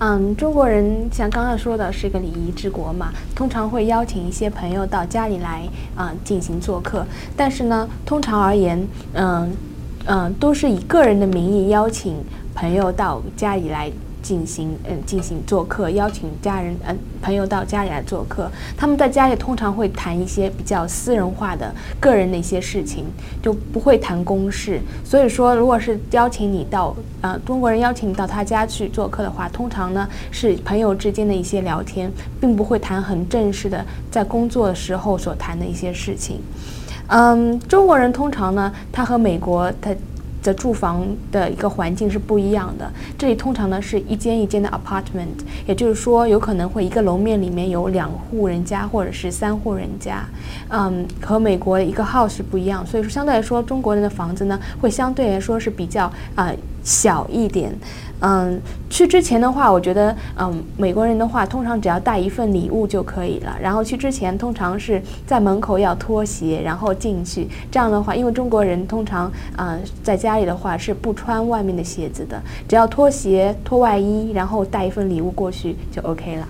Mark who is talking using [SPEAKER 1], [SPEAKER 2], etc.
[SPEAKER 1] 嗯，中国人像刚刚说的是一个礼仪之国嘛，通常会邀请一些朋友到家里来啊进行做客。但是呢，通常而言，嗯嗯，都是以个人的名义邀请朋友到家里来。进行嗯进行做客，邀请家人嗯朋友到家里来做客。他们在家里通常会谈一些比较私人化的个人的一些事情，就不会谈公事。所以说，如果是邀请你到呃中国人邀请你到他家去做客的话，通常呢是朋友之间的一些聊天，并不会谈很正式的在工作的时候所谈的一些事情。嗯，中国人通常呢，他和美国他。的住房的一个环境是不一样的。这里通常呢是一间一间的 apartment，也就是说有可能会一个楼面里面有两户人家或者是三户人家。嗯，和美国一个 house 不一样，所以说相对来说中国人的房子呢会相对来说是比较啊小一点。嗯，去之前的话，我觉得，嗯，美国人的话，通常只要带一份礼物就可以了。然后去之前，通常是在门口要脱鞋，然后进去。这样的话，因为中国人通常，嗯，在家里的话是不穿外面的鞋子的，只要脱鞋、脱外衣，然后带一份礼物过去就 OK 了。